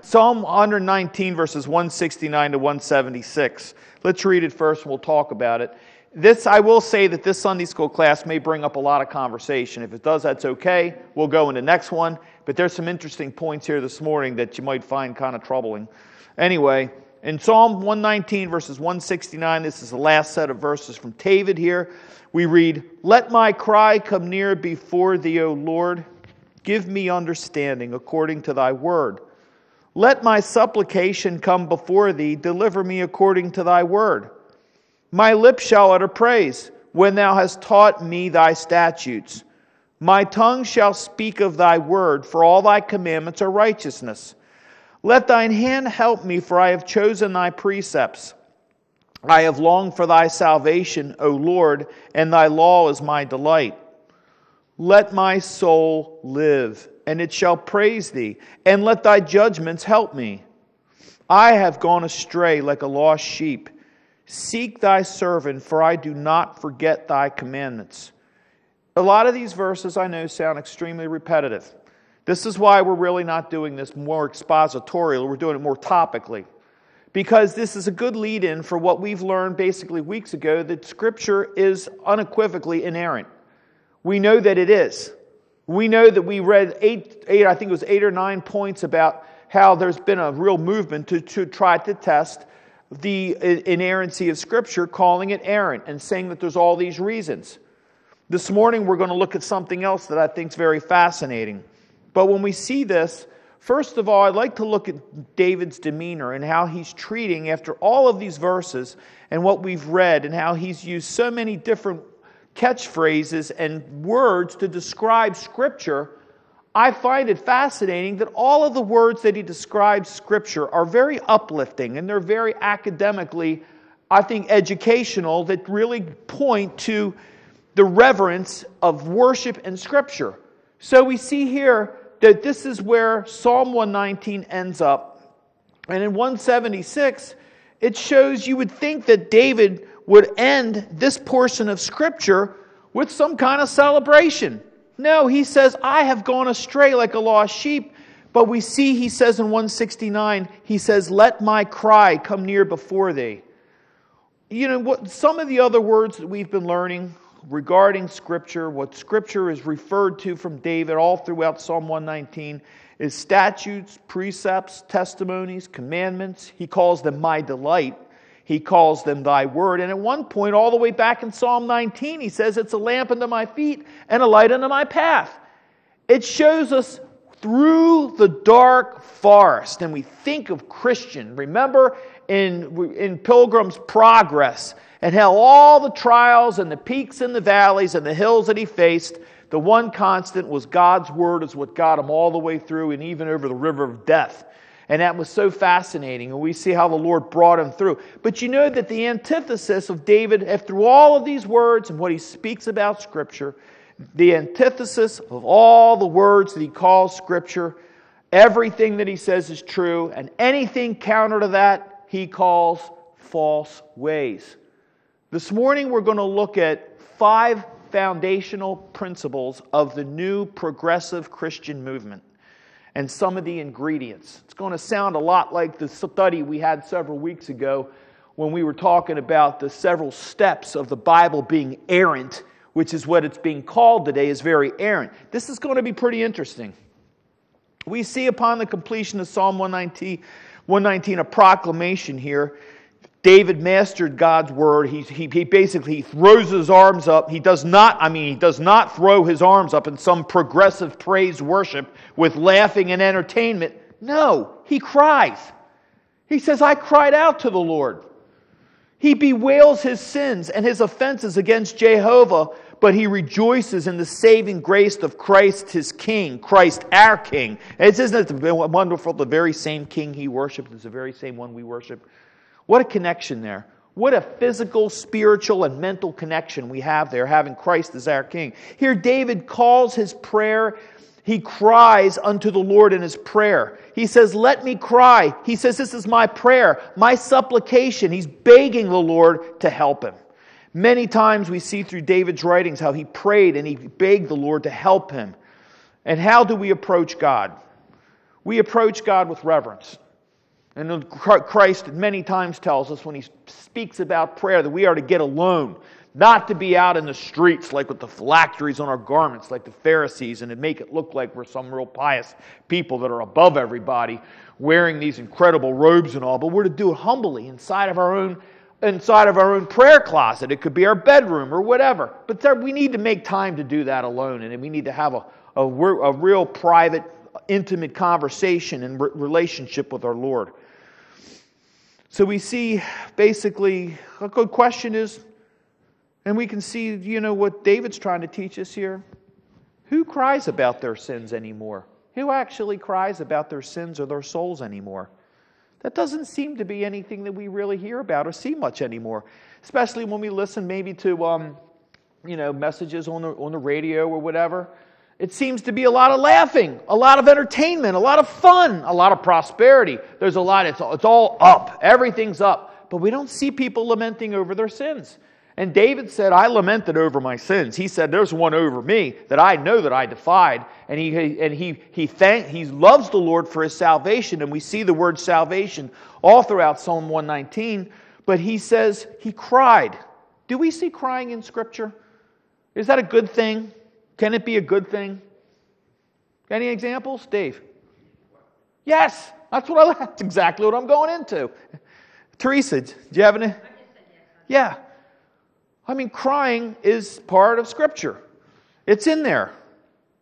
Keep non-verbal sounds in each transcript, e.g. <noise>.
Psalm 119, verses 169 to 176. Let's read it first and we'll talk about it. This, I will say that this Sunday school class may bring up a lot of conversation. If it does, that's okay. We'll go into the next one. But there's some interesting points here this morning that you might find kind of troubling. Anyway, in Psalm 119, verses 169, this is the last set of verses from David here. We read, Let my cry come near before thee, O Lord. Give me understanding according to thy word. Let my supplication come before thee. Deliver me according to thy word. My lips shall utter praise when thou hast taught me thy statutes. My tongue shall speak of thy word, for all thy commandments are righteousness. Let thine hand help me, for I have chosen thy precepts. I have longed for thy salvation, O Lord, and thy law is my delight. Let my soul live, and it shall praise thee, and let thy judgments help me. I have gone astray like a lost sheep. Seek thy servant, for I do not forget thy commandments. A lot of these verses I know sound extremely repetitive. This is why we're really not doing this more expositorial, we're doing it more topically. Because this is a good lead in for what we've learned basically weeks ago that Scripture is unequivocally inerrant. We know that it is. We know that we read eight, eight, I think it was eight or nine points about how there's been a real movement to, to try to test the inerrancy of Scripture, calling it errant and saying that there's all these reasons. This morning, we're going to look at something else that I think is very fascinating. But when we see this, first of all, I'd like to look at David's demeanor and how he's treating, after all of these verses and what we've read, and how he's used so many different catchphrases and words to describe Scripture I find it fascinating that all of the words that he describes Scripture are very uplifting and they're very academically, I think, educational that really point to the reverence of worship in Scripture. So we see here that this is where Psalm 119 ends up. And in 176, it shows you would think that David would end this portion of Scripture with some kind of celebration. No, he says, I have gone astray like a lost sheep. But we see, he says in 169, he says, Let my cry come near before thee. You know, what, some of the other words that we've been learning regarding Scripture, what Scripture is referred to from David all throughout Psalm 119, is statutes, precepts, testimonies, commandments. He calls them my delight. He calls them thy word. And at one point, all the way back in Psalm 19, he says, It's a lamp unto my feet and a light unto my path. It shows us through the dark forest. And we think of Christian. Remember in, in Pilgrim's Progress and how all the trials and the peaks and the valleys and the hills that he faced, the one constant was God's word is what got him all the way through and even over the river of death. And that was so fascinating. And we see how the Lord brought him through. But you know that the antithesis of David, after all of these words and what he speaks about Scripture, the antithesis of all the words that he calls Scripture, everything that he says is true, and anything counter to that, he calls false ways. This morning, we're going to look at five foundational principles of the new progressive Christian movement and some of the ingredients. It's going to sound a lot like the study we had several weeks ago when we were talking about the several steps of the Bible being errant, which is what it's being called today, is very errant. This is going to be pretty interesting. We see upon the completion of Psalm 119, 119 a proclamation here David mastered God's word. He, he, he, basically throws his arms up. He does not, I mean, he does not throw his arms up in some progressive praise worship with laughing and entertainment. No, he cries. He says, I cried out to the Lord. He bewails his sins and his offenses against Jehovah, but he rejoices in the saving grace of Christ, his King, Christ, our King. isn't it wonderful? The very same King he worshiped is the very same one we worship. What a connection there. What a physical, spiritual, and mental connection we have there, having Christ as our King. Here, David calls his prayer, he cries unto the Lord in his prayer. He says, Let me cry. He says, This is my prayer, my supplication. He's begging the Lord to help him. Many times we see through David's writings how he prayed and he begged the Lord to help him. And how do we approach God? we approach God with reverence. And Christ many times tells us when he speaks about prayer that we are to get alone, not to be out in the streets like with the phylacteries on our garments, like the Pharisees, and to make it look like we're some real pious people that are above everybody, wearing these incredible robes and all. But we're to do it humbly inside of our own inside of our own prayer closet. It could be our bedroom or whatever. But there, we need to make time to do that alone, and we need to have a, a, a real private, intimate conversation and re- relationship with our Lord. So we see basically a good question is, and we can see, you know, what David's trying to teach us here. Who cries about their sins anymore? Who actually cries about their sins or their souls anymore? That doesn't seem to be anything that we really hear about or see much anymore, especially when we listen maybe to, um, you know, messages on the, on the radio or whatever. It seems to be a lot of laughing, a lot of entertainment, a lot of fun, a lot of prosperity. There's a lot, it's, it's all up. Everything's up. But we don't see people lamenting over their sins. And David said, I lamented over my sins. He said, There's one over me that I know that I defied. And he, and he, he, thank, he loves the Lord for his salvation. And we see the word salvation all throughout Psalm 119. But he says he cried. Do we see crying in Scripture? Is that a good thing? Can it be a good thing? Any examples, Dave? Yes, that's what I. That's exactly what I'm going into. Teresa, do you have any? Yeah. I mean, crying is part of Scripture. It's in there.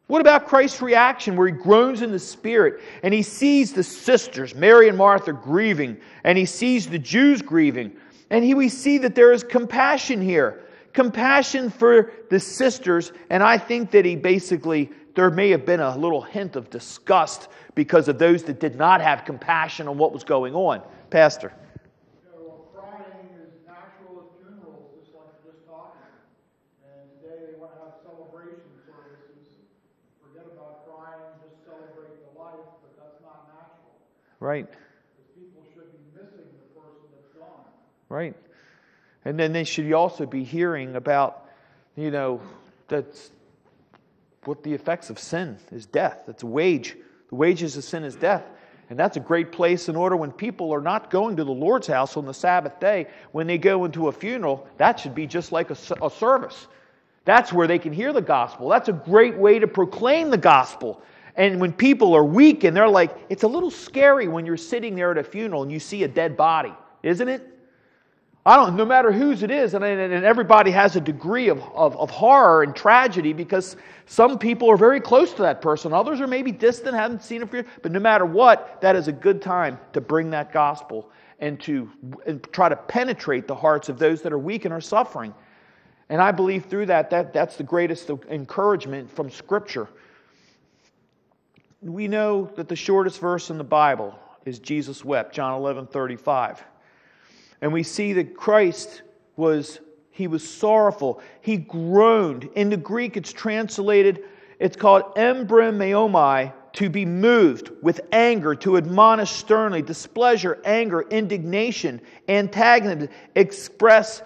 What about Christ's reaction where he groans in the spirit and he sees the sisters, Mary and Martha, grieving, and he sees the Jews grieving? And he, we see that there is compassion here compassion for the sisters, and I think that he basically, there may have been a little hint of disgust because of those that did not have compassion on what was going on. Pastor. Right. People should be missing the person that's gone. Right. And then they should also be hearing about, you know, that's what the effects of sin is death. That's a wage. The wages of sin is death. And that's a great place in order when people are not going to the Lord's house on the Sabbath day, when they go into a funeral, that should be just like a, a service. That's where they can hear the gospel. That's a great way to proclaim the gospel. And when people are weak and they're like, it's a little scary when you're sitting there at a funeral and you see a dead body, isn't it? I don't, no matter whose it is, and, and everybody has a degree of, of, of, horror and tragedy because some people are very close to that person. Others are maybe distant, haven't seen it for years. But no matter what, that is a good time to bring that gospel and to and try to penetrate the hearts of those that are weak and are suffering. And I believe through that, that that's the greatest encouragement from Scripture. We know that the shortest verse in the Bible is Jesus wept, John 11 35. And we see that Christ was he was sorrowful. He groaned. In the Greek, it's translated, it's called embrimaomai, to be moved with anger, to admonish sternly, displeasure, anger, indignation, antagonism, express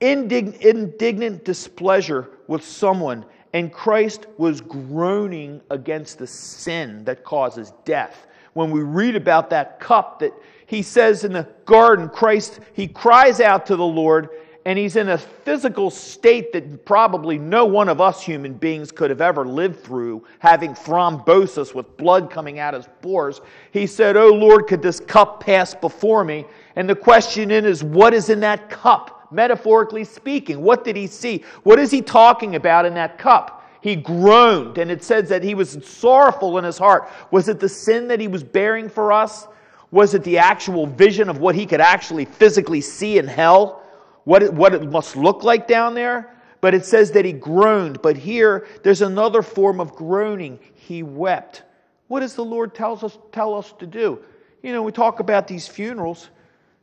indig- indignant displeasure with someone. And Christ was groaning against the sin that causes death. When we read about that cup that he says in the garden, Christ, he cries out to the Lord, and he's in a physical state that probably no one of us human beings could have ever lived through, having thrombosis with blood coming out his pores. He said, Oh Lord, could this cup pass before me? And the question in is, what is in that cup, metaphorically speaking? What did he see? What is he talking about in that cup? He groaned, and it says that he was sorrowful in his heart. Was it the sin that he was bearing for us? Was it the actual vision of what he could actually physically see in hell? What it, what it must look like down there? But it says that he groaned. But here, there's another form of groaning. He wept. What does the Lord tells us, tell us to do? You know, we talk about these funerals.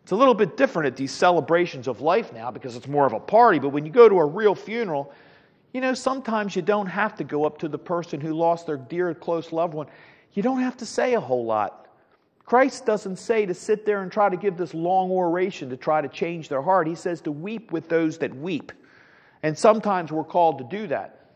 It's a little bit different at these celebrations of life now because it's more of a party. But when you go to a real funeral, you know, sometimes you don't have to go up to the person who lost their dear, close loved one. You don't have to say a whole lot. Christ doesn't say to sit there and try to give this long oration to try to change their heart. He says to weep with those that weep. And sometimes we're called to do that.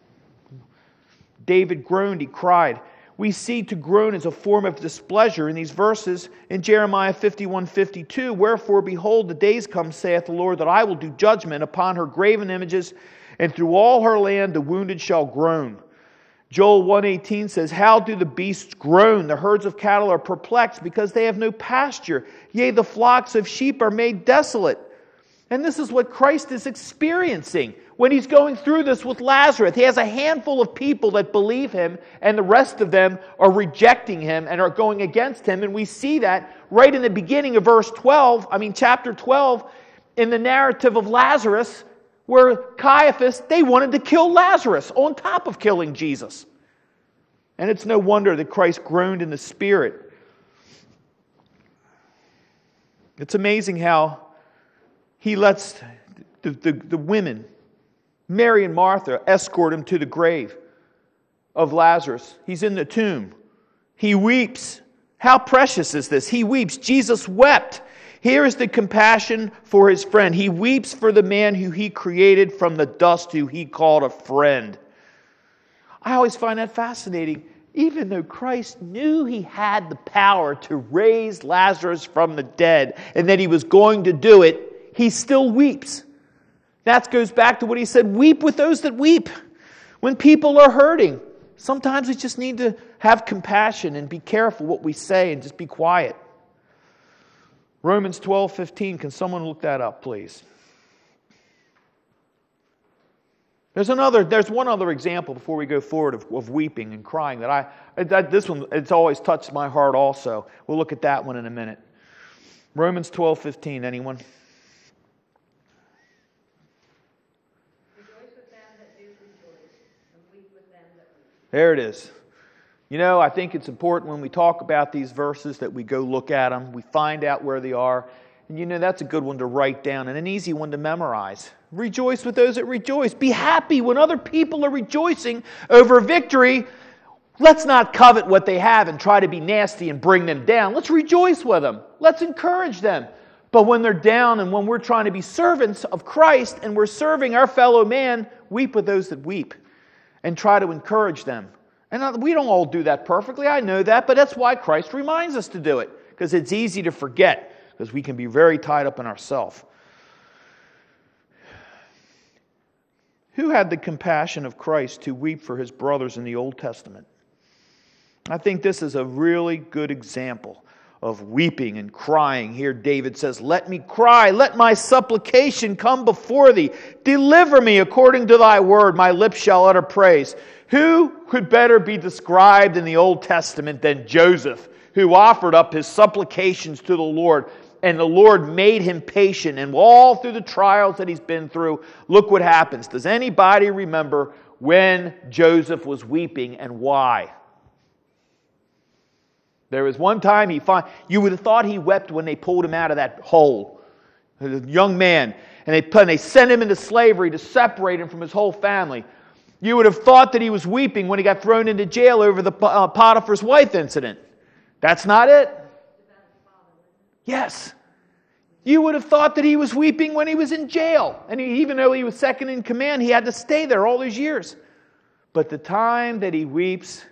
David groaned, he cried. we see to groan as a form of displeasure in these verses in Jeremiah 51 52. Wherefore, behold, the days come, saith the Lord, that I will do judgment upon her graven images, and through all her land the wounded shall groan. Joel 118 says, How do the beasts groan? The herds of cattle are perplexed because they have no pasture. Yea, the flocks of sheep are made desolate. And this is what Christ is experiencing when he's going through this with Lazarus. He has a handful of people that believe him, and the rest of them are rejecting him and are going against him. And we see that right in the beginning of verse 12, I mean, chapter 12, in the narrative of Lazarus, where Caiaphas, they wanted to kill Lazarus on top of killing Jesus. And it's no wonder that Christ groaned in the spirit. It's amazing how he lets the, the, the women Mary and Martha escort him to the grave of Lazarus. He's in the tomb. He weeps. How precious is this? He weeps. Jesus wept. Here is the compassion for his friend. He weeps for the man who he created from the dust, who he called a friend. I always find that fascinating. Even though Christ knew he had the power to raise Lazarus from the dead and that he was going to do it, he still weeps. That goes back to what he said weep with those that weep. When people are hurting, sometimes we just need to have compassion and be careful what we say and just be quiet. Romans 12 15. Can someone look that up, please? There's another. There's one other example before we go forward of, of weeping and crying that I. That, this one it's always touched my heart. Also, we'll look at that one in a minute. Romans 12 15. Anyone? There it is. You know, I think it's important when we talk about these verses that we go look at them, we find out where they are. And you know, that's a good one to write down and an easy one to memorize. Rejoice with those that rejoice. Be happy when other people are rejoicing over victory. Let's not covet what they have and try to be nasty and bring them down. Let's rejoice with them. Let's encourage them. But when they're down and when we're trying to be servants of Christ and we're serving our fellow man, weep with those that weep and try to encourage them. And we don't all do that perfectly. I know that, but that's why Christ reminds us to do it, because it's easy to forget, because we can be very tied up in ourselves. Who had the compassion of Christ to weep for his brothers in the Old Testament? I think this is a really good example of weeping and crying. Here, David says, Let me cry, let my supplication come before thee. Deliver me according to thy word, my lips shall utter praise. Who could better be described in the Old Testament than Joseph, who offered up his supplications to the Lord? And the Lord made him patient. And all through the trials that he's been through, look what happens. Does anybody remember when Joseph was weeping and why? There was one time he found, you would have thought he wept when they pulled him out of that hole. A young man. And they, put, and they sent him into slavery to separate him from his whole family. You would have thought that he was weeping when he got thrown into jail over the uh, Potiphar's wife incident. That's not it. Yes. You would have thought that he was weeping when he was in jail. And he, even though he was second in command, he had to stay there all those years. But the time that he weeps,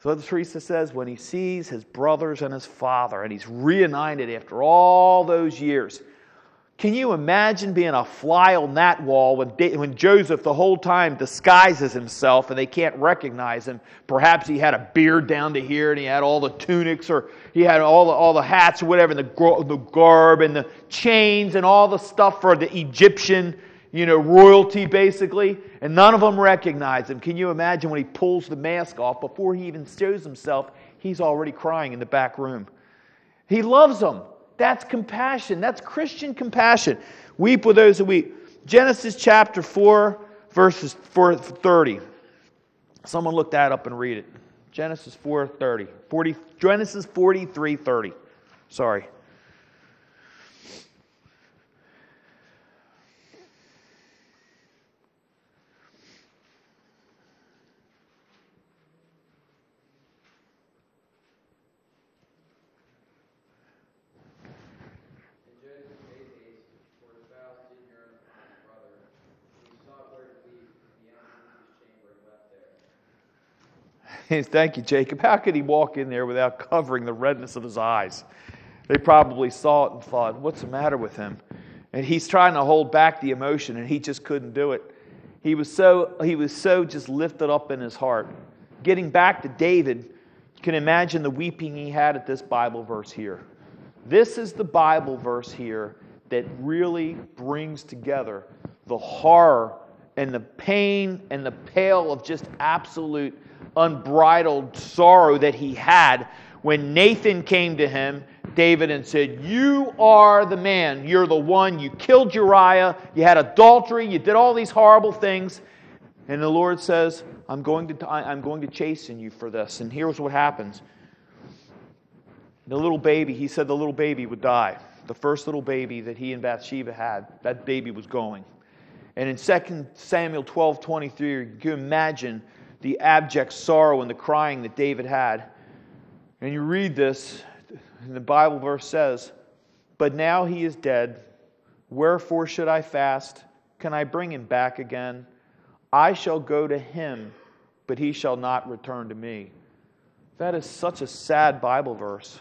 so Teresa says, when he sees his brothers and his father, and he's reunited after all those years, can you imagine being a fly on that wall when, when Joseph the whole time disguises himself and they can't recognize him? Perhaps he had a beard down to here and he had all the tunics or he had all the, all the hats or whatever, and the, the garb and the chains and all the stuff for the Egyptian you know, royalty basically, and none of them recognize him. Can you imagine when he pulls the mask off before he even shows himself, he's already crying in the back room. He loves them. That's compassion. That's Christian compassion. Weep with those who weep. Genesis chapter 4, verses 4, 30. Someone look that up and read it. Genesis 4, 30. 40, Genesis 43, 30. Sorry. <laughs> Thank you, Jacob. How could he walk in there without covering the redness of his eyes? They probably saw it and thought, what's the matter with him? And he's trying to hold back the emotion, and he just couldn't do it. He was so, he was so just lifted up in his heart. Getting back to David, you can imagine the weeping he had at this Bible verse here. This is the Bible verse here that really brings together the horror and the pain and the pale of just absolute unbridled sorrow that he had when Nathan came to him, David, and said, You are the man. You're the one. You killed Uriah. You had adultery. You did all these horrible things. And the Lord says, I'm going to, I'm going to chasten you for this. And here's what happens. The little baby, he said the little baby would die. The first little baby that he and Bathsheba had, that baby was going. And in 2 Samuel 12 23, you can imagine the abject sorrow and the crying that David had. And you read this, and the Bible verse says, But now he is dead. Wherefore should I fast? Can I bring him back again? I shall go to him, but he shall not return to me. That is such a sad Bible verse.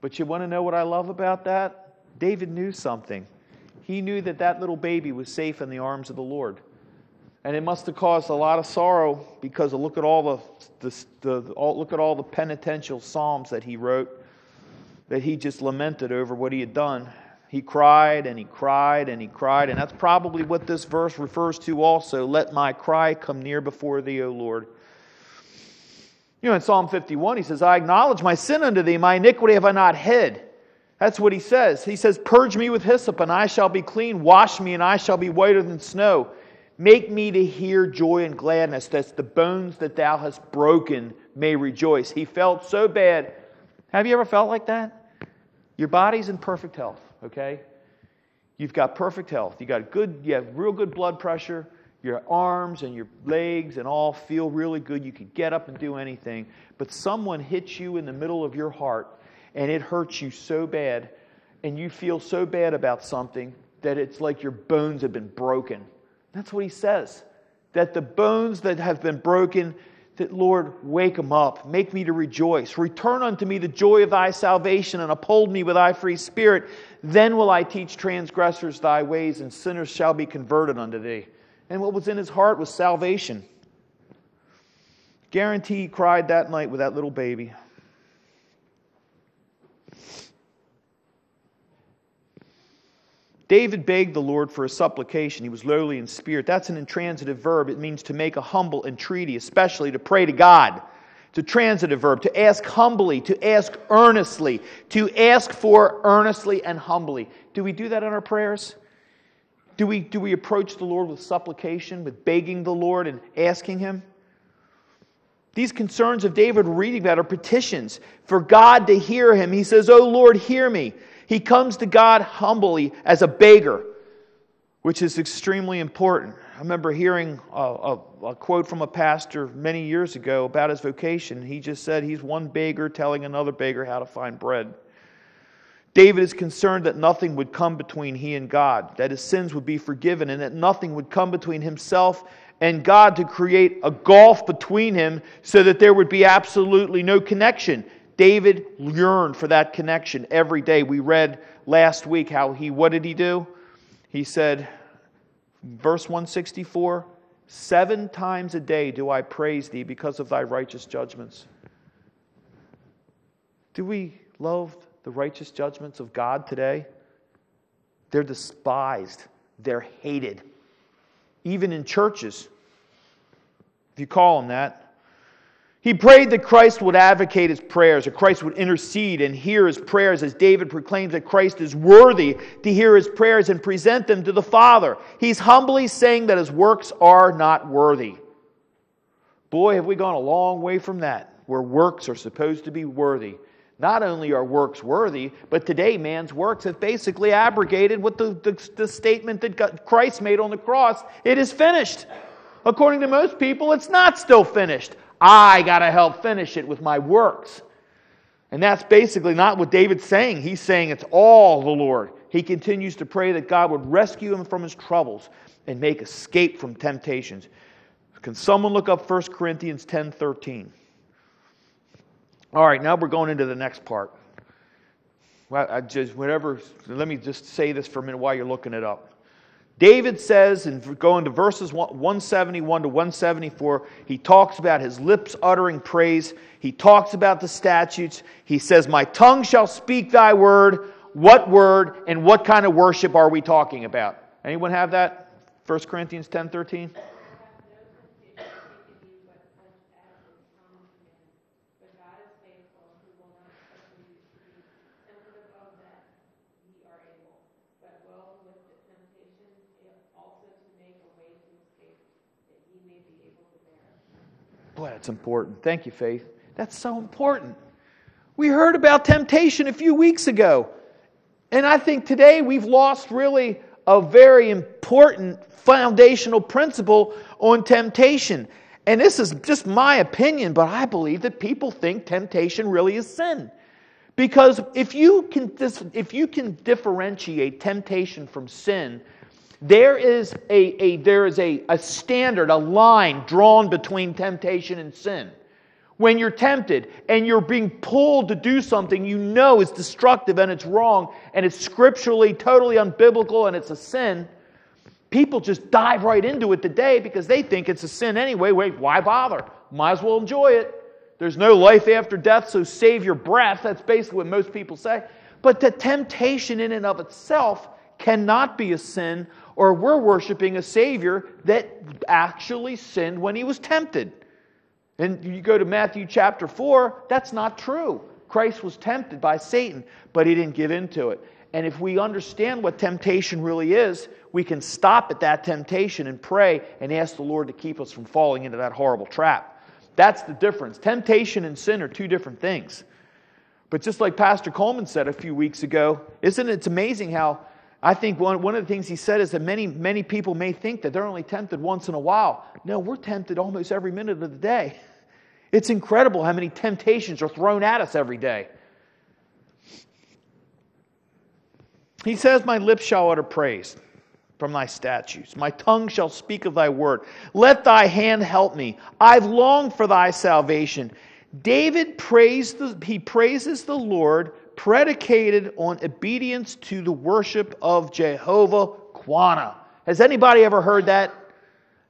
But you want to know what I love about that? David knew something. He knew that that little baby was safe in the arms of the Lord. And it must have caused a lot of sorrow because look at all the, the, the all, look at all the penitential psalms that he wrote that he just lamented over what he had done. He cried and he cried and he cried, and that's probably what this verse refers to also. Let my cry come near before thee, O Lord. You know, in Psalm 51, he says, I acknowledge my sin unto thee, my iniquity have I not hid. That's what he says. He says, Purge me with hyssop, and I shall be clean. Wash me, and I shall be whiter than snow. Make me to hear joy and gladness, that the bones that thou hast broken may rejoice. He felt so bad. Have you ever felt like that? Your body's in perfect health, okay? You've got perfect health. You got good, you have real good blood pressure. Your arms and your legs and all feel really good. You can get up and do anything. But someone hits you in the middle of your heart and it hurts you so bad, and you feel so bad about something that it's like your bones have been broken that's what he says. That the bones that have been broken, that Lord, wake them up. Make me to rejoice. Return unto me the joy of thy salvation and uphold me with thy free spirit. Then will I teach transgressors thy ways, and sinners shall be converted unto thee. And what was in his heart was salvation. Guarantee he cried that night with that little baby. David begged the Lord for a supplication. He was lowly in spirit. That's an intransitive verb. It means to make a humble entreaty, especially to pray to God. It's a transitive verb, to ask humbly, to ask earnestly, to ask for earnestly and humbly. Do we do that in our prayers? Do we, do we approach the Lord with supplication, with begging the Lord and asking Him? These concerns of David reading about are petitions for God to hear him. He says, Oh Lord, hear me. He comes to God humbly as a beggar, which is extremely important. I remember hearing a, a, a, quote from a pastor many years ago about his vocation. He just said he's one beggar telling another beggar how to find bread. David is concerned that nothing would come between he and God, that his sins would be forgiven, and that nothing would come between himself and God to create a gulf between him so that there would be absolutely no connection. David yearned for that connection every day. We read last week how he, what did he do? He said, verse 164, seven times a day do I praise thee because of thy righteous judgments. Do we love the righteous judgments of God today? They're despised, they're hated. Even in churches, if you call them that, he prayed that Christ would advocate his prayers, or Christ would intercede and hear his prayers as David proclaims that Christ is worthy to hear his prayers and present them to the Father. He's humbly saying that his works are not worthy. Boy, have we gone a long way from that, where works are supposed to be worthy. Not only are works worthy, but today man's works have basically abrogated what the, the, the statement that Christ made on the cross it is finished. According to most people, it's not still finished. I got to help finish it with my works. And that's basically not what David's saying. He's saying it's all the Lord. He continues to pray that God would rescue him from his troubles and make escape from temptations. Can someone look up 1 Corinthians 10 13? All right, now we're going into the next part. Well, I just whatever. Let me just say this for a minute while you're looking it up. David says, and going to verses 171 to 174, he talks about his lips uttering praise. He talks about the statutes. He says, My tongue shall speak thy word. What word and what kind of worship are we talking about? Anyone have that? 1 Corinthians 10 13? Boy, that's important. Thank you, Faith. That's so important. We heard about temptation a few weeks ago. And I think today we've lost really a very important foundational principle on temptation. And this is just my opinion, but I believe that people think temptation really is sin. Because if you can, if you can differentiate temptation from sin, there is a, a, there is a, a standard, a line drawn between temptation and sin. When you're tempted and you're being pulled to do something you know is destructive and it's wrong and it's scripturally totally unbiblical and it's a sin, people just dive right into it today because they think it's a sin anyway. Wait, why bother? Might as well enjoy it. There's no life after death, so save your breath. That's basically what most people say. But the temptation in and of itself cannot be a sin or we're worshiping a Savior that actually sinned when he was tempted. And you go to Matthew chapter 4, that's not true. Christ was tempted by Satan, but he didn't give in to it. And if we understand what temptation really is, we can stop at that temptation and pray and ask the Lord to keep us from falling into that horrible trap. That's the difference. Temptation and sin are two different things. But just like Pastor Coleman said a few weeks ago, isn't it amazing how I think one, one of the things he said is that many, many people may think that they're only tempted once in a while. No, we're tempted almost every minute of the day. <laughs> It's incredible how many temptations are thrown at us every day. He says, My lips shall utter praise from thy statutes. My tongue shall speak of thy word. Let thy hand help me. I've longed for thy salvation. David the, he praises the Lord predicated on obedience to the worship of Jehovah Quana. Has anybody ever heard that?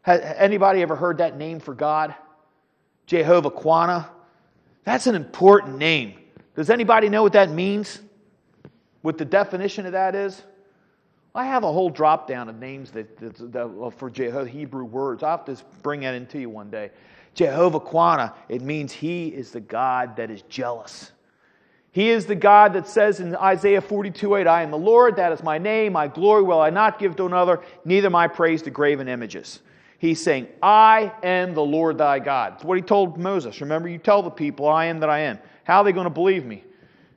Has anybody ever heard that name for God? Jehovah Quana? That's an important name. Does anybody know what that means? What the definition of that is? I have a whole drop down of names that, that, that uh, for Jehovah Hebrew words. I'll have to bring that into you one day. Jehovah Quana, it means he is the God that is jealous. He is the God that says in Isaiah 42 8, I am the Lord, that is my name, my glory will I not give to another, neither my praise to graven images. He's saying, I am the Lord thy God. It's what he told Moses. Remember, you tell the people, I am that I am. How are they going to believe me?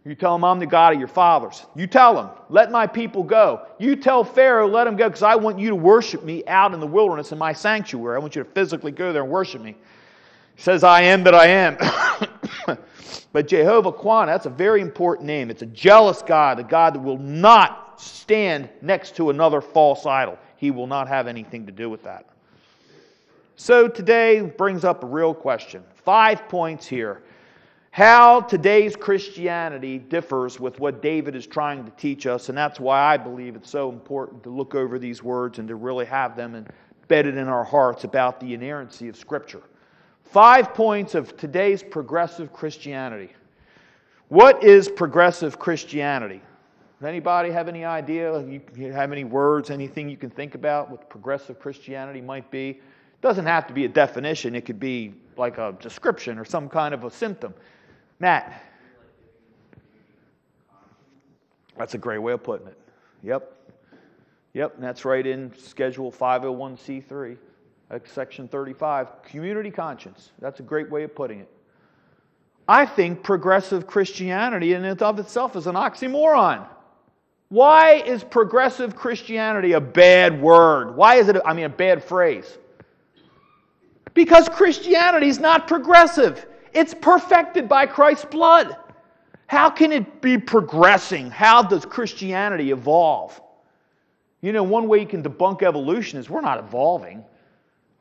You tell them I'm the God of your fathers. You tell them, let my people go. You tell Pharaoh, let him go, because I want you to worship me out in the wilderness in my sanctuary. I want you to physically go there and worship me. Says, I am that I am. <coughs> But Jehovah Quan, that's a very important name. It's a jealous God, a God that will not stand next to another false idol. He will not have anything to do with that. So today brings up a real question. Five points here. How today's Christianity differs with what David is trying to teach us, and that's why I believe it's so important to look over these words and to really have them embedded in our hearts about the inerrancy of Scripture. Five points of today's progressive Christianity. What is progressive Christianity? Does anybody have any idea? You have any words, anything you can think about what progressive Christianity might be? It doesn't have to be a definition, it could be like a description or some kind of a symptom. Matt. That's a great way of putting it. Yep. Yep, that's right in Schedule 501c3 section 35, community conscience. That's a great way of putting it. I think progressive Christianity in and of itself is an oxymoron. Why is progressive Christianity a bad word? Why is it, I mean, a bad phrase? Because Christianity is not progressive. It's perfected by Christ's blood. How can it be progressing? How does Christianity evolve? You know, one way you can debunk evolution is we're not evolving.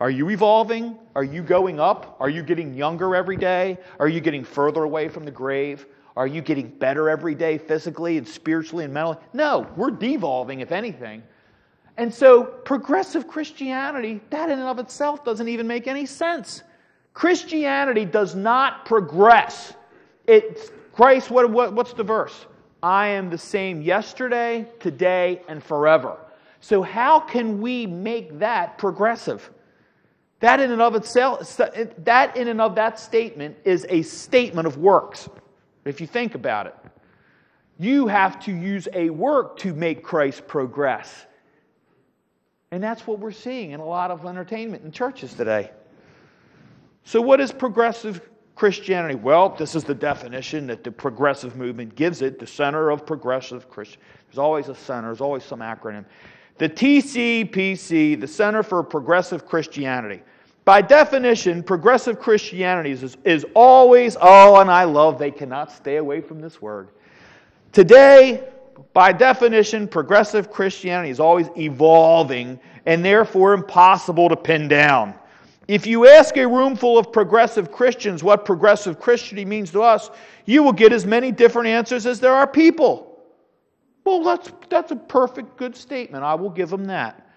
Are you evolving? Are you going up? Are you getting younger every day? Are you getting further away from the grave? Are you getting better every day physically and spiritually and mentally? No, we're devolving, if anything. And so, progressive Christianity, that in and of itself doesn't even make any sense. Christianity does not progress. It's Christ, what, what, what's the verse? I am the same yesterday, today, and forever. So, how can we make that progressive? That in and of itself, that in and of that statement is a statement of works. If you think about it, you have to use a work to make Christ progress. And that's what we're seeing in a lot of entertainment in churches today. So, what is progressive Christianity? Well, this is the definition that the progressive movement gives it the center of progressive Christian. There's always a center, there's always some acronym. The TCPC, the Center for Progressive Christianity. By definition, progressive Christianity is, is always, oh, and I love, they cannot stay away from this word. Today, by definition, progressive Christianity is always evolving and therefore impossible to pin down. If you ask a room full of progressive Christians what progressive Christianity means to us, you will get as many different answers as there are people. Well, that's, that's a perfect good statement. I will give them that.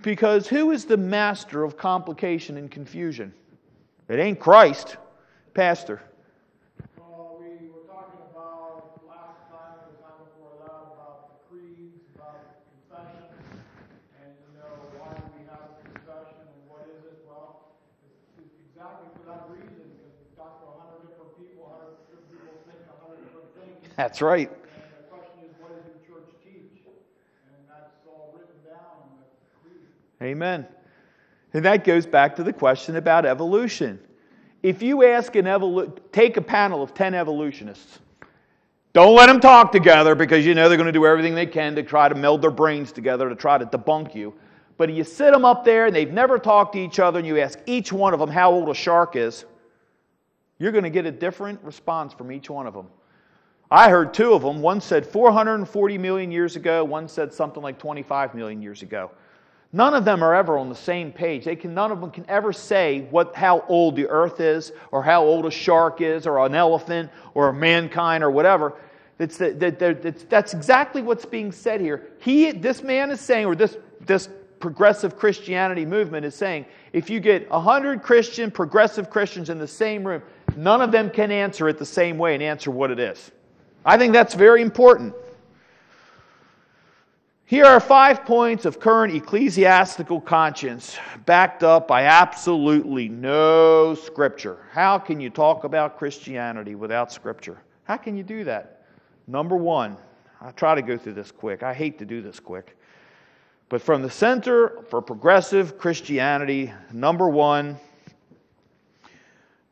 Because who is the master of complication and confusion? It ain't Christ, Pastor. Well, we were talking about last time, the time before that, about the creeds, about confession, and you know, why we have confession and what is it? Well, it's, it's exactly for that reason, because we talked to hundred different people, hundred different people think hundred different things. That's right. Amen. And that goes back to the question about evolution. If you ask an evolu- take a panel of 10 evolutionists, don't let them talk together because you know they're going to do everything they can to try to meld their brains together to try to debunk you. But you sit them up there and they've never talked to each other and you ask each one of them how old a shark is, you're going to get a different response from each one of them. I heard two of them. One said 440 million years ago, one said something like 25 million years ago. None of them are ever on the same page. They can, none of them can ever say what, how old the earth is, or how old a shark is, or an elephant, or mankind, or whatever. It's that, that, that's exactly what's being said here. He, this man is saying, or this, this progressive Christianity movement is saying, if you get 100 Christian, progressive Christians in the same room, none of them can answer it the same way and answer what it is. I think that's very important. Here are five points of current ecclesiastical conscience backed up by absolutely no scripture. How can you talk about Christianity without scripture? How can you do that? Number one, I'll try to go through this quick. I hate to do this quick. But from the Center for Progressive Christianity, number one,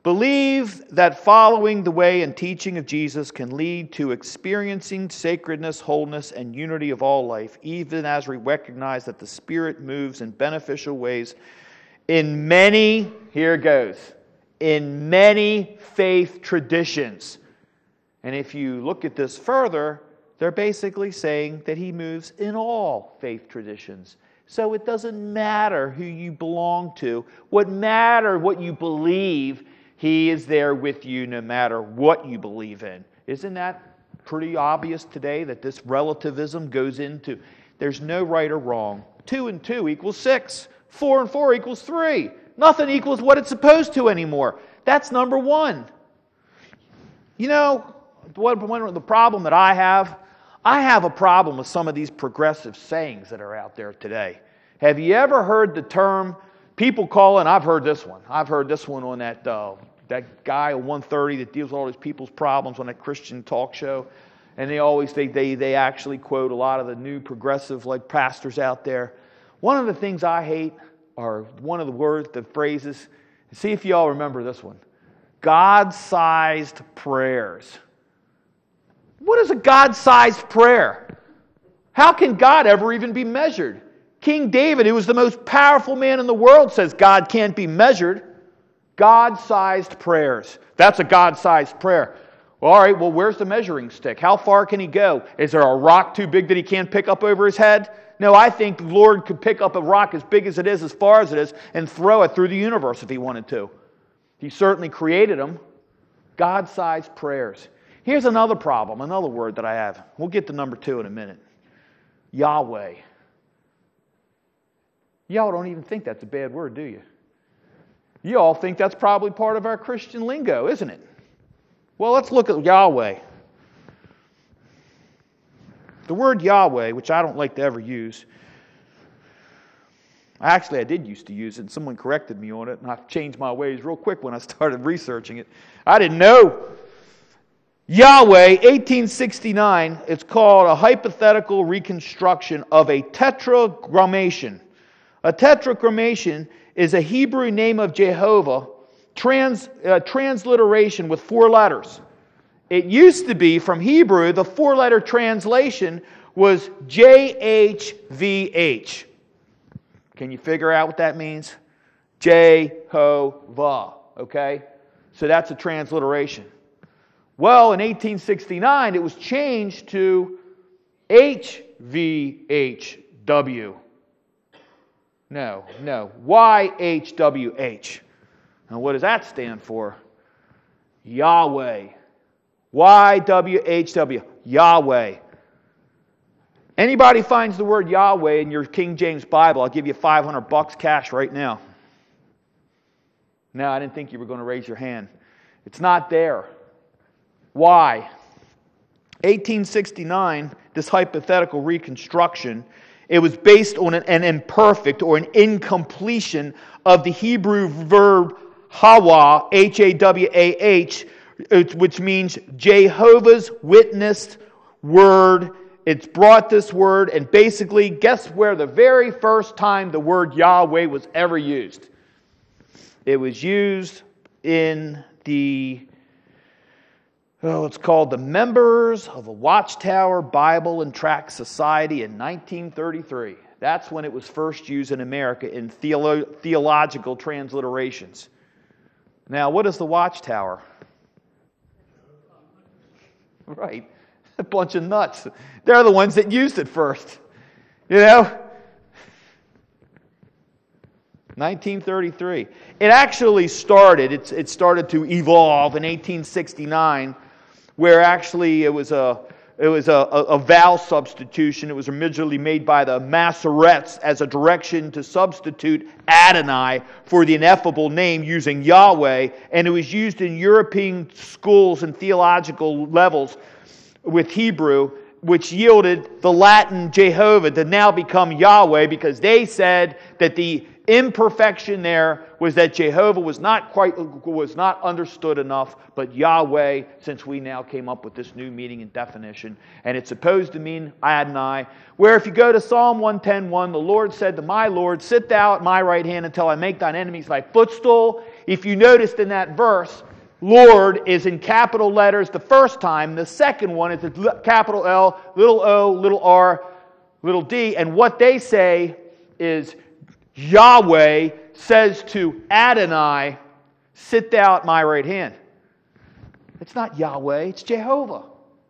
Believe that following the way and teaching of Jesus can lead to experiencing sacredness, wholeness, and unity of all life, even as we recognize that the Spirit moves in beneficial ways in many, here goes, in many faith traditions. And if you look at this further, they're basically saying that he moves in all faith traditions. So it doesn't matter who you belong to. What matter what you believe he is there with you no matter what you believe in. Isn't that pretty obvious today that this relativism goes into? There's no right or wrong. Two and two equals six. Four and four equals three. Nothing equals what it's supposed to anymore. That's number one. You know, the problem that I have? I have a problem with some of these progressive sayings that are out there today. Have you ever heard the term, people call it, I've heard this one. I've heard this one on that uh, that guy on 130 that deals with all these people's problems on that Christian talk show. And they always they, they, they actually quote a lot of the new progressive like pastors out there. One of the things I hate are one of the words, the phrases. See if y'all remember this one. God-sized prayers. What is a God-sized prayer? How can God ever even be measured? King David, who was the most powerful man in the world, says God can't be measured. God sized prayers. That's a God sized prayer. Well, all right, well, where's the measuring stick? How far can he go? Is there a rock too big that he can't pick up over his head? No, I think the Lord could pick up a rock as big as it is, as far as it is, and throw it through the universe if he wanted to. He certainly created them. God sized prayers. Here's another problem, another word that I have. We'll get to number two in a minute Yahweh. Y'all don't even think that's a bad word, do you? You all think that's probably part of our Christian lingo, isn't it? Well, let's look at Yahweh. The word Yahweh, which I don't like to ever use, actually, I did used to use it, and someone corrected me on it, and I changed my ways real quick when I started <laughs> researching it. I didn't know. Yahweh, 1869, it's called a hypothetical reconstruction of a tetragrammaton. A tetragrammaton is a Hebrew name of Jehovah, trans, uh, transliteration with four letters. It used to be from Hebrew, the four letter translation was JHVH. Can you figure out what that means? Jehovah. Okay? So that's a transliteration. Well, in 1869, it was changed to HVHW. No, no. YHWH. Now, what does that stand for? Yahweh. YWHW. Yahweh. Anybody finds the word Yahweh in your King James Bible, I'll give you 500 bucks cash right now. No, I didn't think you were going to raise your hand. It's not there. Why? 1869, this hypothetical reconstruction, it was based on an, an imperfect or an incompletion of the Hebrew verb hawa, H A W A H, which means Jehovah's witnessed word. It's brought this word, and basically, guess where the very first time the word Yahweh was ever used? It was used in the oh, it's called the Members of the Watchtower Bible and Tract Society in 1933. That's when it was first used in America in theolo- theological transliterations. Now, what is the Watchtower? Right. A bunch of nuts. They're the ones that used it first. You know? 1933. It actually started, it, it started to evolve in 1869, where actually it was a it was a, a, a, vowel substitution. It was originally made by the Masoretes as a direction to substitute Adonai for the ineffable name using Yahweh, and it was used in European schools and theological levels with Hebrew, which yielded the Latin Jehovah to now become Yahweh because they said that the imperfection there was that Jehovah was not quite was not understood enough, but Yahweh, since we now came up with this new meaning and definition, and it's supposed to mean Adonai. Where if you go to Psalm 110:1, the Lord said to my Lord, Sit thou at my right hand until I make thine enemies thy footstool. If you noticed in that verse, Lord is in capital letters the first time. The second one is a capital L, little o, little r, little d. And what they say is Yahweh says to Adonai, Sit thou at my right hand. It's not Yahweh, it's Jehovah.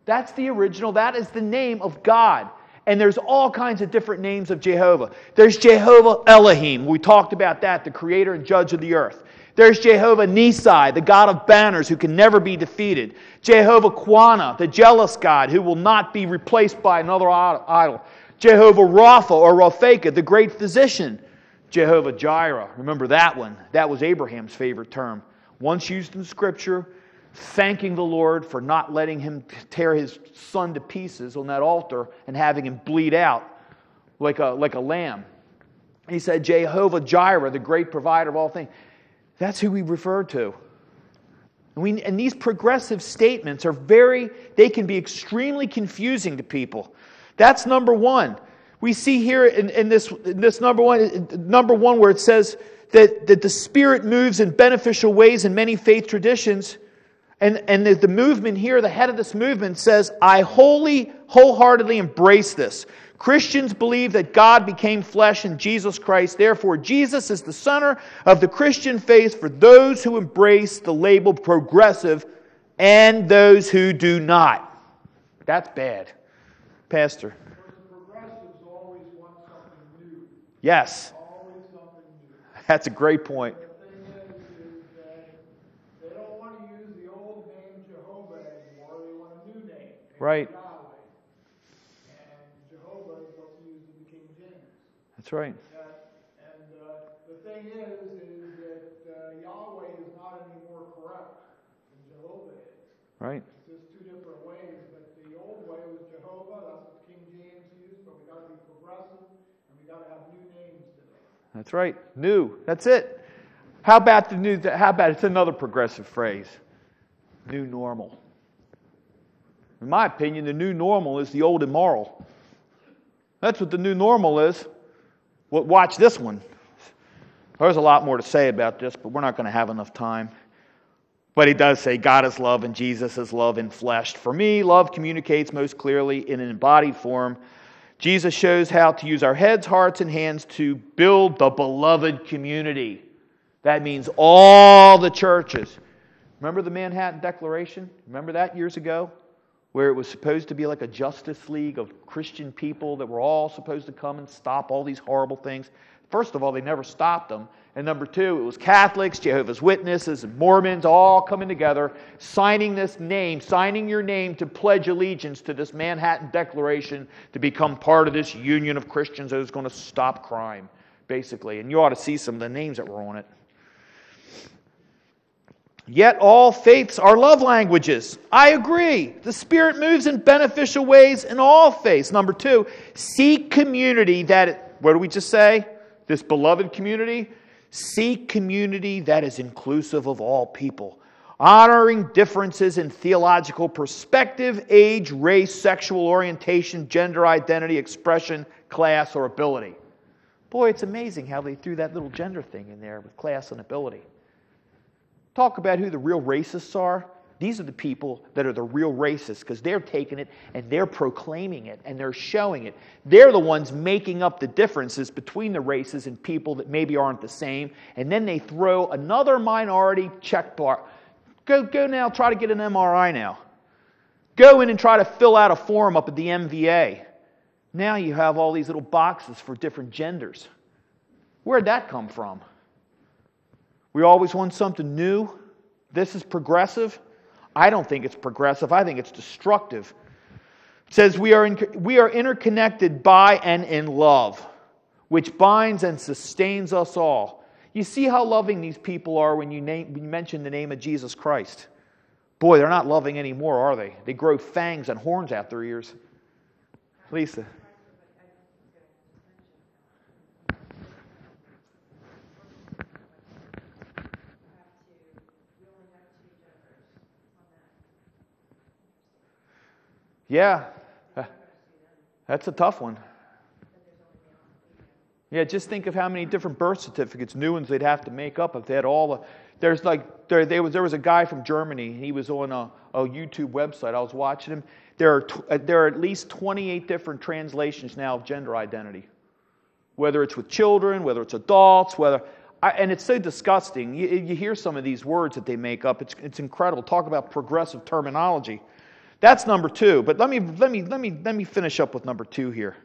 That's the original, that is the name of God. And there's all kinds of different names of Jehovah. There's Jehovah Elohim. We talked about that, the creator and judge of the earth. There's Jehovah Nissi, the God of banners who can never be defeated. Jehovah Qanna, the jealous God who will not be replaced by another idol. Jehovah Rapha or Rapheka, the great physician. Jehovah Jireh, remember that one? That was Abraham's favorite term. Once used in Scripture, thanking the Lord for not letting him tear his son to pieces on that altar and having him bleed out like a, like a lamb. He said, Jehovah Jireh, the great provider of all things. That's who we refer to. And, we, and these progressive statements are very, they can be extremely confusing to people. That's number one. We see here in, in, this, in this number one, number one where it says that, that the Spirit moves in beneficial ways in many faith traditions. And, and the, the movement here, the head of this movement says, I wholly, wholeheartedly embrace this. Christians believe that God became flesh in Jesus Christ. Therefore, Jesus is the center of the Christian faith for those who embrace the label progressive and those who do not. That's bad. Pastor. Want a great point. Right. That's right. And the thing is, is that Yahweh is not any more correct than Jehovah is. Right. It's just two different ways, but the old way was Jehovah, that's what King James used, but we gotta be progressive, and we gotta have new names today. That's right. New. That's it. How about the new? How about it's another progressive phrase? New normal. In my opinion, the new normal is the old immoral. That's what the new normal is. Well, watch this one. There's a lot more to say about this, but we're not going to have enough time. But he does say God is love and Jesus is love in flesh. For me, love communicates most clearly in an embodied form. Jesus shows how to use our heads, hearts, and hands to build the beloved community. That means all the churches. Remember the Manhattan Declaration? Remember that years ago? Where it was supposed to be like a justice league of Christian people that were all supposed to come and stop all these horrible things. First of all, they never stopped them. And number two, it was Catholics, Jehovah's Witnesses, and Mormons all coming together, signing this name, signing your name to pledge allegiance to this Manhattan Declaration to become part of this union of Christians that was going to stop crime, basically. And you ought to see some of the names that were on it. Yet all faiths are love languages. I agree. The Spirit moves in beneficial ways in all faiths. Number two, seek community that, what do we just say? This beloved community? Seek community that is inclusive of all people, honoring differences in theological perspective, age, race, sexual orientation, gender identity, expression, class, or ability. Boy, it's amazing how they threw that little gender thing in there with class and ability. Talk about who the real racists are. These are the people that are the real racists because they're taking it and they're proclaiming it and they're showing it. They're the ones making up the differences between the races and people that maybe aren't the same. And then they throw another minority check bar. Go, go now, try to get an MRI now. Go in and try to fill out a form up at the MVA. Now you have all these little boxes for different genders. Where'd that come from? We always want something new. This is progressive. I don't think it's progressive. I think it's destructive. It says we are, in, we are interconnected by and in love, which binds and sustains us all. You see how loving these people are when you, name, when you mention the name of Jesus Christ. Boy, they're not loving anymore, are they? They grow fangs and horns out their ears. Lisa. Yeah, that's a tough one. Yeah, just think of how many different birth certificates, new ones they'd have to make up if they had all the. There's like there, there was there was a guy from Germany. He was on a, a YouTube website. I was watching him. There are tw- uh, there are at least 28 different translations now of gender identity, whether it's with children, whether it's adults, whether. I, and it's so disgusting. You, you hear some of these words that they make up. It's it's incredible. Talk about progressive terminology. That's number two. But let me, let me, let me, let me finish up with number two here.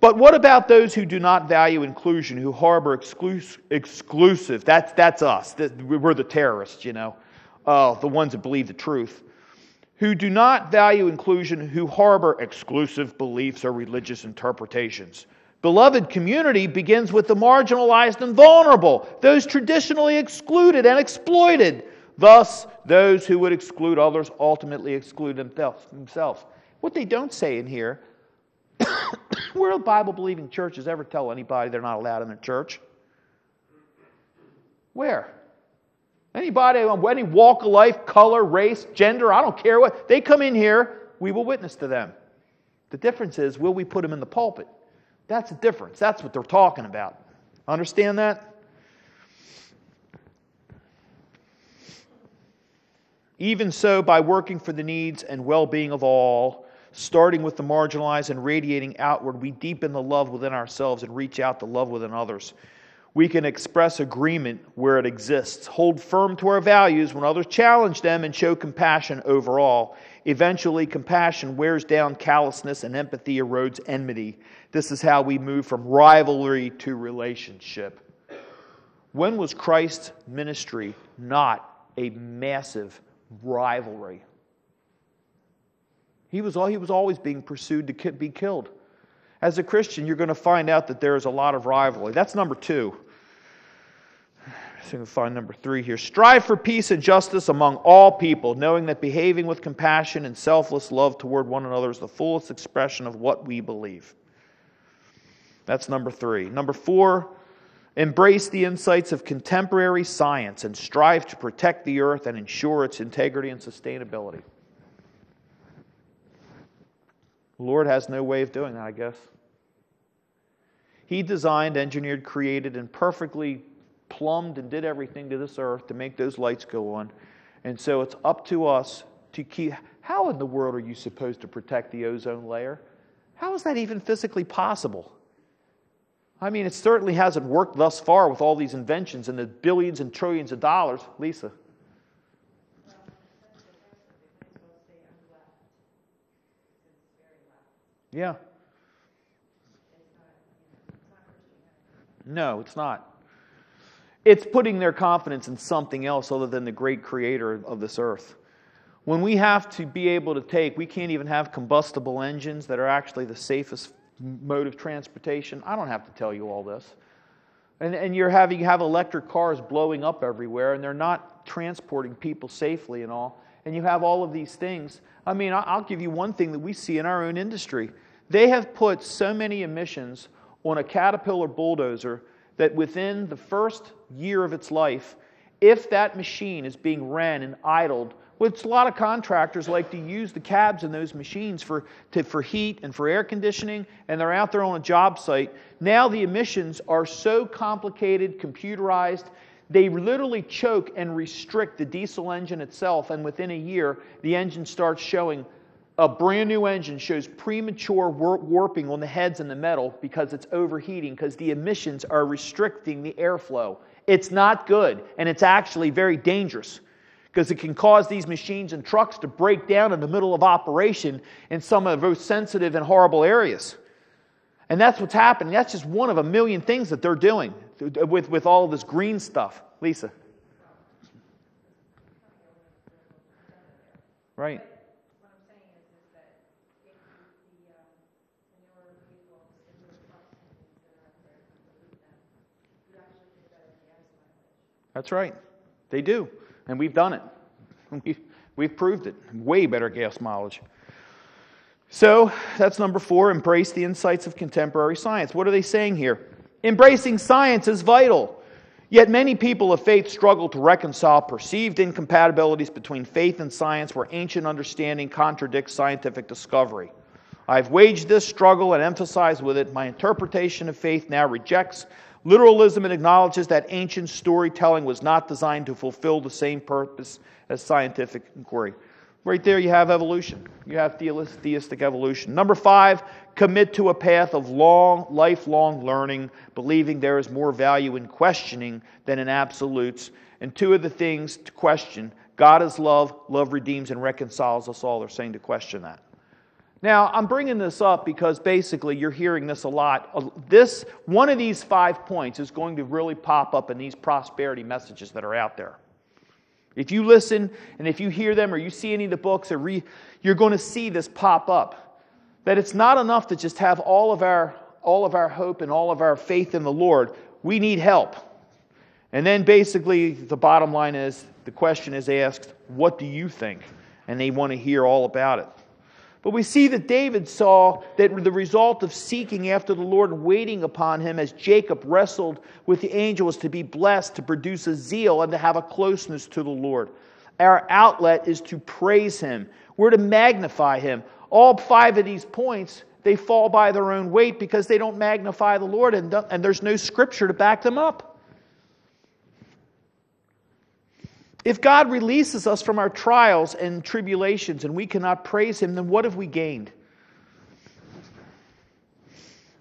But what about those who do not value inclusion, who harbor exclus- exclusive? That's, that's us. We're the terrorists, you know, uh, the ones that believe the truth. Who do not value inclusion, who harbor exclusive beliefs or religious interpretations. Beloved community begins with the marginalized and vulnerable, those traditionally excluded and exploited. Thus, those who would exclude others ultimately exclude themselves. What they don't say in here, <coughs> where do Bible believing churches ever tell anybody they're not allowed in their church? Where? Anybody on any walk of life, color, race, gender, I don't care what, they come in here, we will witness to them. The difference is, will we put them in the pulpit? That's the difference. That's what they're talking about. Understand that? Even so, by working for the needs and well being of all, starting with the marginalized and radiating outward, we deepen the love within ourselves and reach out to love within others. We can express agreement where it exists, hold firm to our values when others challenge them, and show compassion overall. Eventually, compassion wears down callousness and empathy erodes enmity. This is how we move from rivalry to relationship. When was Christ's ministry not a massive rivalry? He was, he was always being pursued to be killed. As a Christian, you're going to find out that there is a lot of rivalry. That's number two. So we find number three here. Strive for peace and justice among all people, knowing that behaving with compassion and selfless love toward one another is the fullest expression of what we believe. That's number three. Number four, embrace the insights of contemporary science and strive to protect the earth and ensure its integrity and sustainability. The Lord has no way of doing that, I guess. He designed, engineered, created, and perfectly plumbed and did everything to this earth to make those lights go on. And so it's up to us to keep. How in the world are you supposed to protect the ozone layer? How is that even physically possible? I mean, it certainly hasn't worked thus far with all these inventions and the billions and trillions of dollars. Lisa. Yeah. No, it's not. It's putting their confidence in something else other than the great creator of this earth. When we have to be able to take, we can't even have combustible engines that are actually the safest mode of transportation. I don't have to tell you all this. And, and you're having you have electric cars blowing up everywhere, and they're not transporting people safely and all. And you have all of these things. I mean, I'll give you one thing that we see in our own industry. They have put so many emissions on a Caterpillar bulldozer that within the first year of its life, if that machine is being ran and idled, which a lot of contractors like to use the cabs in those machines for, to, for heat and for air conditioning, and they're out there on a job site. Now the emissions are so complicated, computerized, they literally choke and restrict the diesel engine itself, and within a year, the engine starts showing a brand new engine shows premature warping on the heads and the metal because it's overheating, because the emissions are restricting the airflow. It's not good, and it's actually very dangerous because it can cause these machines and trucks to break down in the middle of operation in some of the most sensitive and horrible areas. And that's what's happening. That's just one of a million things that they're doing with, with all this green stuff. Lisa. Right. That's right. They do. And we've done it. We've, proved it. Way better gas mileage. So that's number four embrace the insights of contemporary science. What are they saying here? Embracing science is vital. Yet many people of faith struggle to reconcile perceived incompatibilities between faith and science where ancient understanding contradicts scientific discovery. I've waged this struggle and emphasized with it my interpretation of faith now rejects Literalism acknowledges that ancient storytelling was not designed to fulfill the same purpose as scientific inquiry. Right there, you have evolution. You have theistic evolution. Number five, commit to a path of long, lifelong learning, believing there is more value in questioning than in absolutes. And two of the things to question God is love, love redeems and reconciles us all. They're saying to question that. Now, I'm bringing this up because basically you're hearing this a lot. Uh, this one of these 5 points is going to really pop up in these prosperity messages that are out there. If you listen and if you hear them or you see any of the books or re, you're going to see this pop up. That it's not enough to just have all of our all of our hope and all of our faith in the Lord. We need help. And then basically the bottom line is the question is asked, what do you think? And they want to hear all about it. But we see that David saw that the result of seeking after the Lord and waiting upon him as Jacob wrestled with the angel was to be blessed, to produce a zeal, and to have a closeness to the Lord. Our outlet is to praise him, we're to magnify him. All five of these points, they fall by their own weight because they don't magnify the Lord, and, and there's no scripture to back them up. If God releases us from our trials and tribulations and we cannot praise Him, then what have we gained?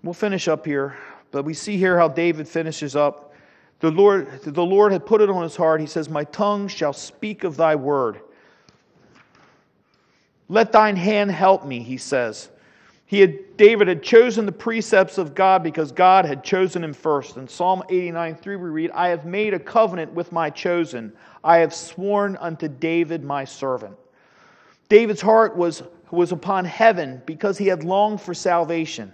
We'll finish up here, but we see here how David finishes up The Lord, the Lord had put it on his heart. He says, My tongue shall speak of thy word. Let thine hand help me, he says. He had, David had chosen the precepts of God because God had chosen him first. In Psalm 89 3, we read, I have made a covenant with my chosen. I have sworn unto David my servant. David's heart was, was upon heaven because he had longed for salvation.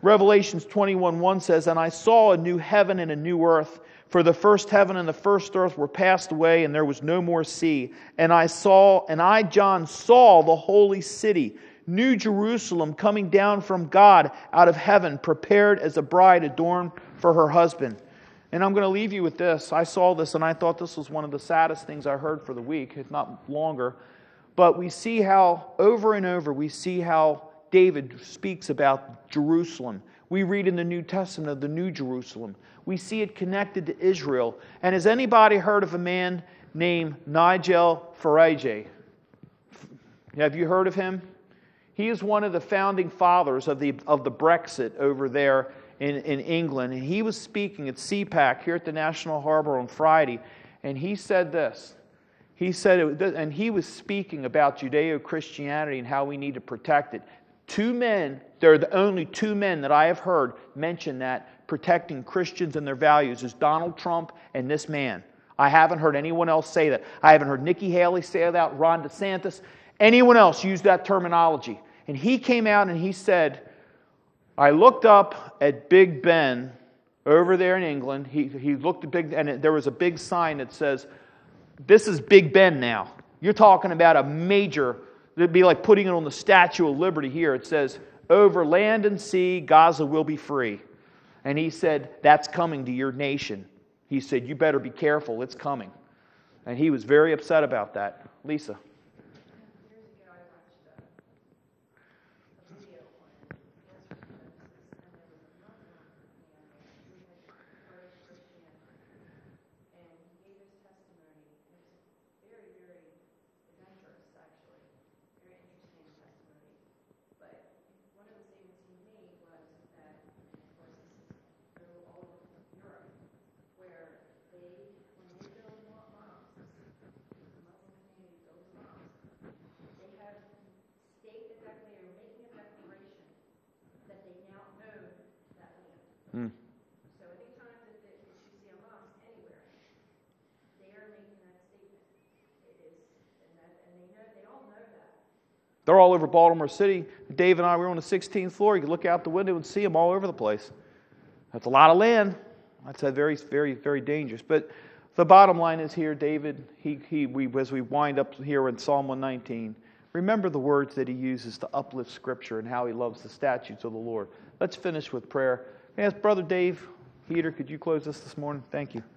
Revelations 21 1 says, And I saw a new heaven and a new earth, for the first heaven and the first earth were passed away, and there was no more sea. And I saw, and I, John, saw the holy city, New Jerusalem, coming down from God out of heaven, prepared as a bride adorned for her husband. And I'm going to leave you with this. I saw this, and I thought this was one of the saddest things I heard for the week, if not longer. But we see how, over and over, we see how David speaks about Jerusalem. We read in the New Testament of the New Jerusalem. We see it connected to Israel. And has anybody heard of a man named Nigel Farage? Have you heard of him? He is one of the founding fathers of the, of the Brexit over there in, in England. And he was speaking at CPAC here at the National Harbor on Friday. And he said this. He said, it, and he was speaking about Judeo Christianity and how we need to protect it. Two men, they're the only two men that I have heard mention that protecting Christians and their values is Donald Trump and this man. I haven't heard anyone else say that. I haven't heard Nikki Haley say that, Ron DeSantis, anyone else use that terminology. And he came out and he said, I looked up at Big Ben over there in England. He, he looked at Big, and there was a big sign that says, This is Big Ben now. You're talking about a major It'd be like putting it on the Statue of Liberty here. It says, Over land and sea, Gaza will be free. And he said, That's coming to your nation. He said, You better be careful, it's coming. And he was very upset about that. Lisa. Mm. So anytime that, that you see a mosque anywhere, they are making that statement. It is, and that, and they know, they all know that. They're all over Baltimore City. Dave and I were on the 16th floor. You could look out the window and see them all over the place. That's a lot of land. That's a very, very, very dangerous. But the bottom line is here, David, he, he, we, as we wind up here in Psalm 119, remember the words that he uses to uplift Scripture and how he loves the statutes of the Lord. Let's finish with prayer. Yes, Brother Dave Heater, could you close us this morning? Thank you.